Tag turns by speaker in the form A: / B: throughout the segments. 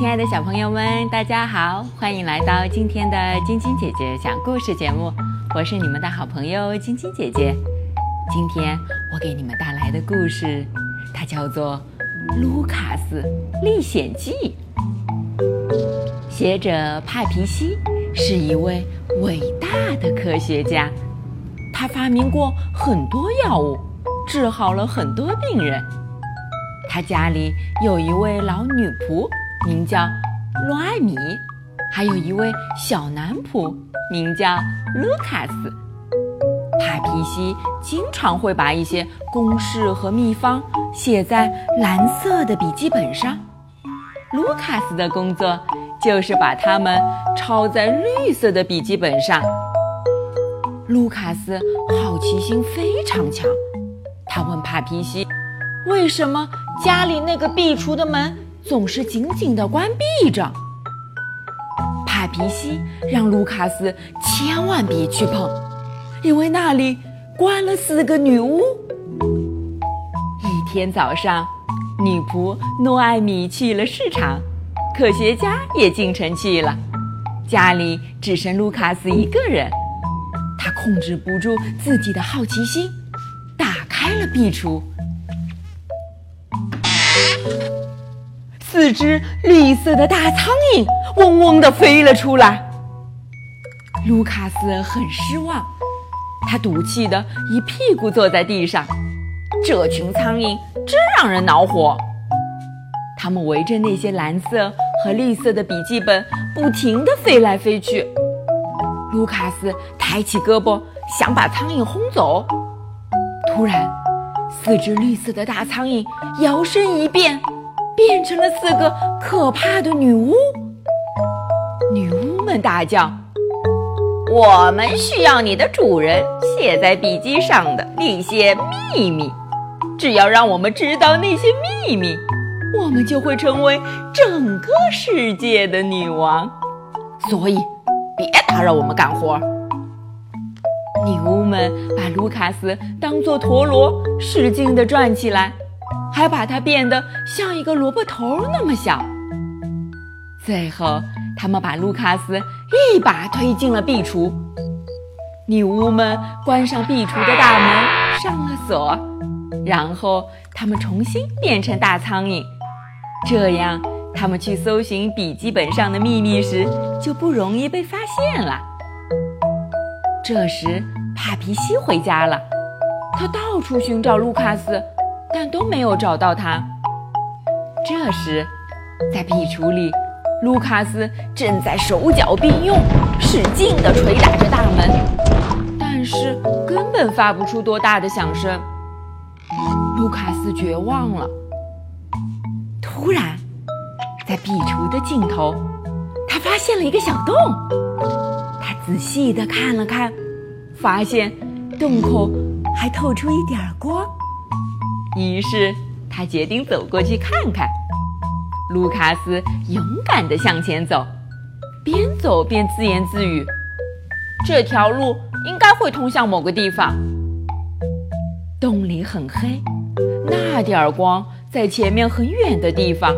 A: 亲爱的小朋友们，大家好，欢迎来到今天的晶晶姐姐讲故事节目。我是你们的好朋友晶晶姐姐。今天我给你们带来的故事，它叫做《卢卡斯历险记》。写者帕皮西是一位伟大的科学家，他发明过很多药物，治好了很多病人。他家里有一位老女仆，名叫罗艾米，还有一位小男仆，名叫卢卡斯。帕皮西经常会把一些公式和秘方写在蓝色的笔记本上，卢卡斯的工作就是把它们抄在绿色的笔记本上。卢卡斯好奇心非常强，他问帕皮西：“为什么家里那个壁橱的门总是紧紧地关闭着？”帕皮西让卢卡斯千万别去碰。因为那里关了四个女巫。一天早上，女仆诺艾米去了市场，科学家也进城去了，家里只剩卢卡斯一个人。他控制不住自己的好奇心，打开了壁橱，四只绿色的大苍蝇嗡嗡地飞了出来。卢卡斯很失望。他赌气的一屁股坐在地上，这群苍蝇真让人恼火。它们围着那些蓝色和绿色的笔记本不停地飞来飞去。卢卡斯抬起胳膊想把苍蝇轰走，突然，四只绿色的大苍蝇摇身一变，变成了四个可怕的女巫。女巫们大叫。我们需要你的主人写在笔记上的那些秘密。只要让我们知道那些秘密，我们就会成为整个世界的女王。所以，别打扰我们干活。女巫们把卢卡斯当作陀螺，使劲地转起来，还把它变得像一个萝卜头那么小。最后。他们把卢卡斯一把推进了壁橱，女巫们关上壁橱的大门，上了锁，然后他们重新变成大苍蝇，这样他们去搜寻笔记本上的秘密时就不容易被发现了。这时，帕皮西回家了，他到处寻找卢卡斯，但都没有找到他。这时，在壁橱里。卢卡斯正在手脚并用，使劲地捶打着大门，但是根本发不出多大的响声。卢卡斯绝望了。突然，在壁橱的尽头，他发现了一个小洞。他仔细地看了看，发现洞口还透出一点光。于是他决定走过去看看。卢卡斯勇敢地向前走，边走边自言自语：“这条路应该会通向某个地方。”洞里很黑，那点儿光在前面很远的地方。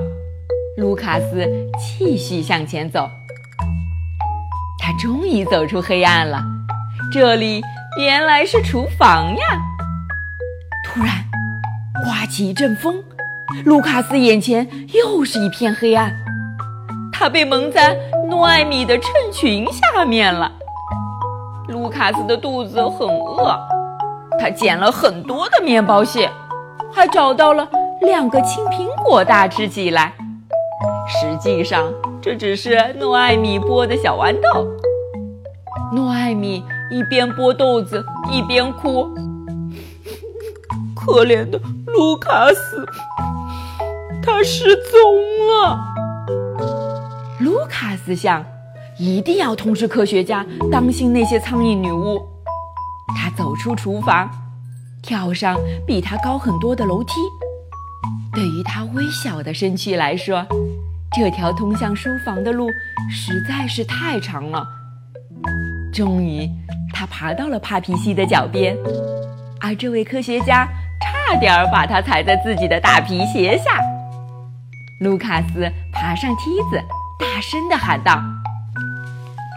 A: 卢卡斯继续向前走，他终于走出黑暗了。这里原来是厨房呀！突然，刮起一阵风。卢卡斯眼前又是一片黑暗，他被蒙在诺艾米的衬裙下面了。卢卡斯的肚子很饿，他捡了很多的面包屑，还找到了两个青苹果大吃起来。实际上，这只是诺艾米剥的小豌豆。诺艾米一边剥豆子一边哭：“可怜的卢卡斯。”他失踪了。卢卡斯想，一定要通知科学家，当心那些苍蝇女巫。他走出厨房，跳上比他高很多的楼梯。对于他微小的身躯来说，这条通向书房的路实在是太长了。终于，他爬到了帕皮西的脚边，而这位科学家差点把他踩在自己的大皮鞋下。卢卡斯爬上梯子，大声地喊道：“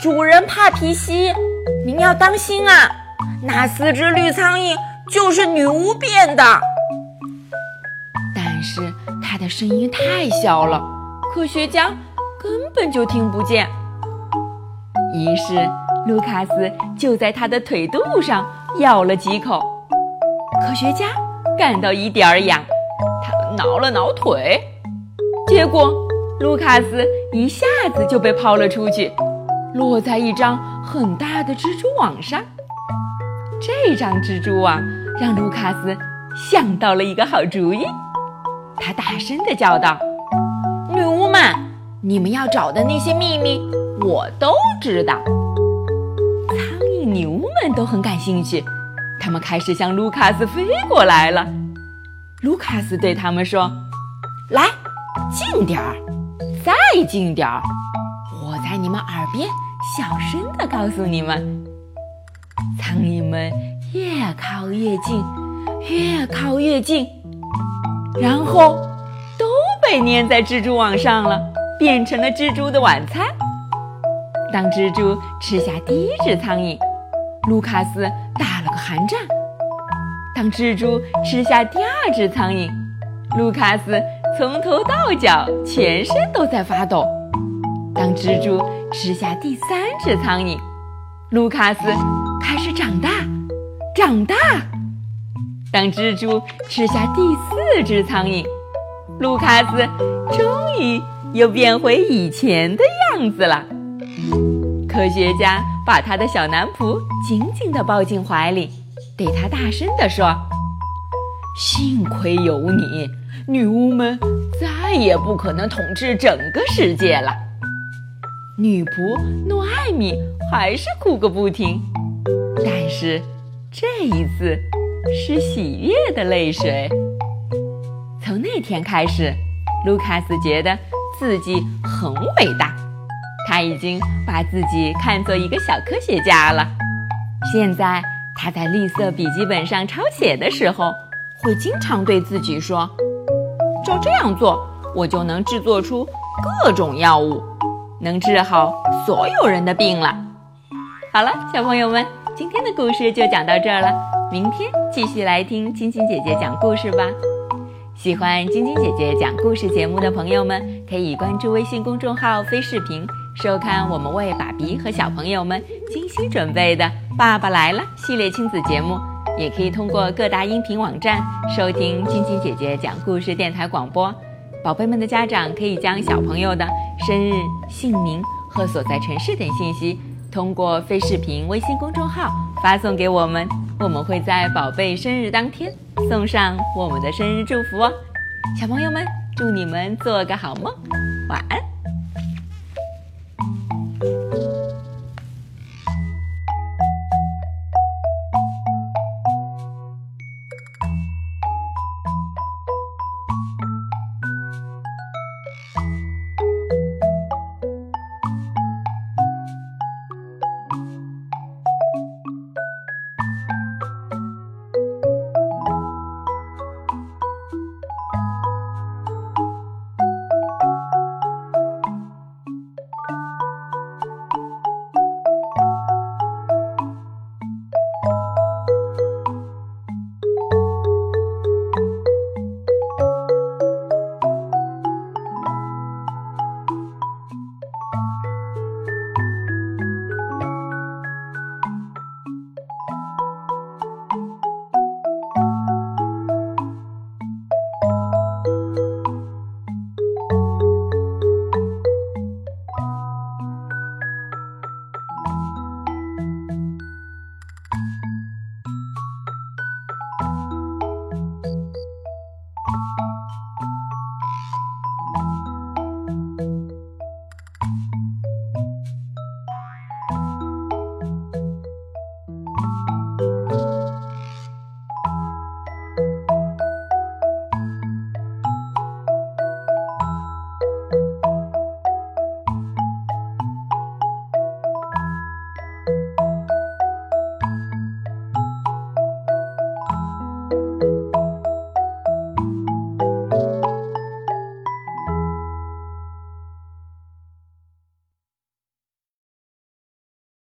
A: 主人帕皮西，您要当心啊！那四只绿苍蝇就是女巫变的。”但是他的声音太小了，科学家根本就听不见。于是卢卡斯就在他的腿肚上咬了几口，科学家感到一点儿痒，他挠了挠腿，结果卢卡斯一下子就被抛了出去，落在一张很大的蜘蛛网上。这张蜘蛛网让卢卡斯想到了一个好主意。他大声地叫道：“女巫们，你们要找的那些秘密，我都知道。”苍蝇女巫们都很感兴趣，他们开始向卢卡斯飞过来了。卢卡斯对他们说：“来，近点儿，再近点儿，我在你们耳边小声地告诉你们。”苍蝇们越靠越近，越靠越近。然后都被粘在蜘蛛网上了，变成了蜘蛛的晚餐。当蜘蛛吃下第一只苍蝇，卢卡斯打了寒战；当蜘蛛吃下第二只苍蝇，卢卡斯从头到脚全身都在发抖；当蜘蛛吃下第三只苍蝇，卢卡斯开始长大，长大。当蜘蛛吃下第四只苍蝇，卢卡斯终于又变回以前的样子了。科学家把他的小男仆紧紧地抱进怀里，对他大声地说：“幸亏有你，女巫们再也不可能统治整个世界了。”女仆诺艾米还是哭个不停，但是这一次。是喜悦的泪水。从那天开始，卢卡斯觉得自己很伟大，他已经把自己看作一个小科学家了。现在他在绿色笔记本上抄写的时候，会经常对自己说：“照这样做，我就能制作出各种药物，能治好所有人的病了。”好了，小朋友们，今天的故事就讲到这儿了。明天继续来听晶晶姐姐讲故事吧。喜欢晶晶姐姐讲故事节目的朋友们，可以关注微信公众号“飞视频”，收看我们为爸比和小朋友们精心准备的《爸爸来了》系列亲子节目。也可以通过各大音频网站收听晶晶姐姐讲故事电台广播。宝贝们的家长可以将小朋友的生日、姓名和所在城市等信息，通过飞视频微信公众号发送给我们。我们会在宝贝生日当天送上我们的生日祝福哦，小朋友们，祝你们做个好梦，晚安。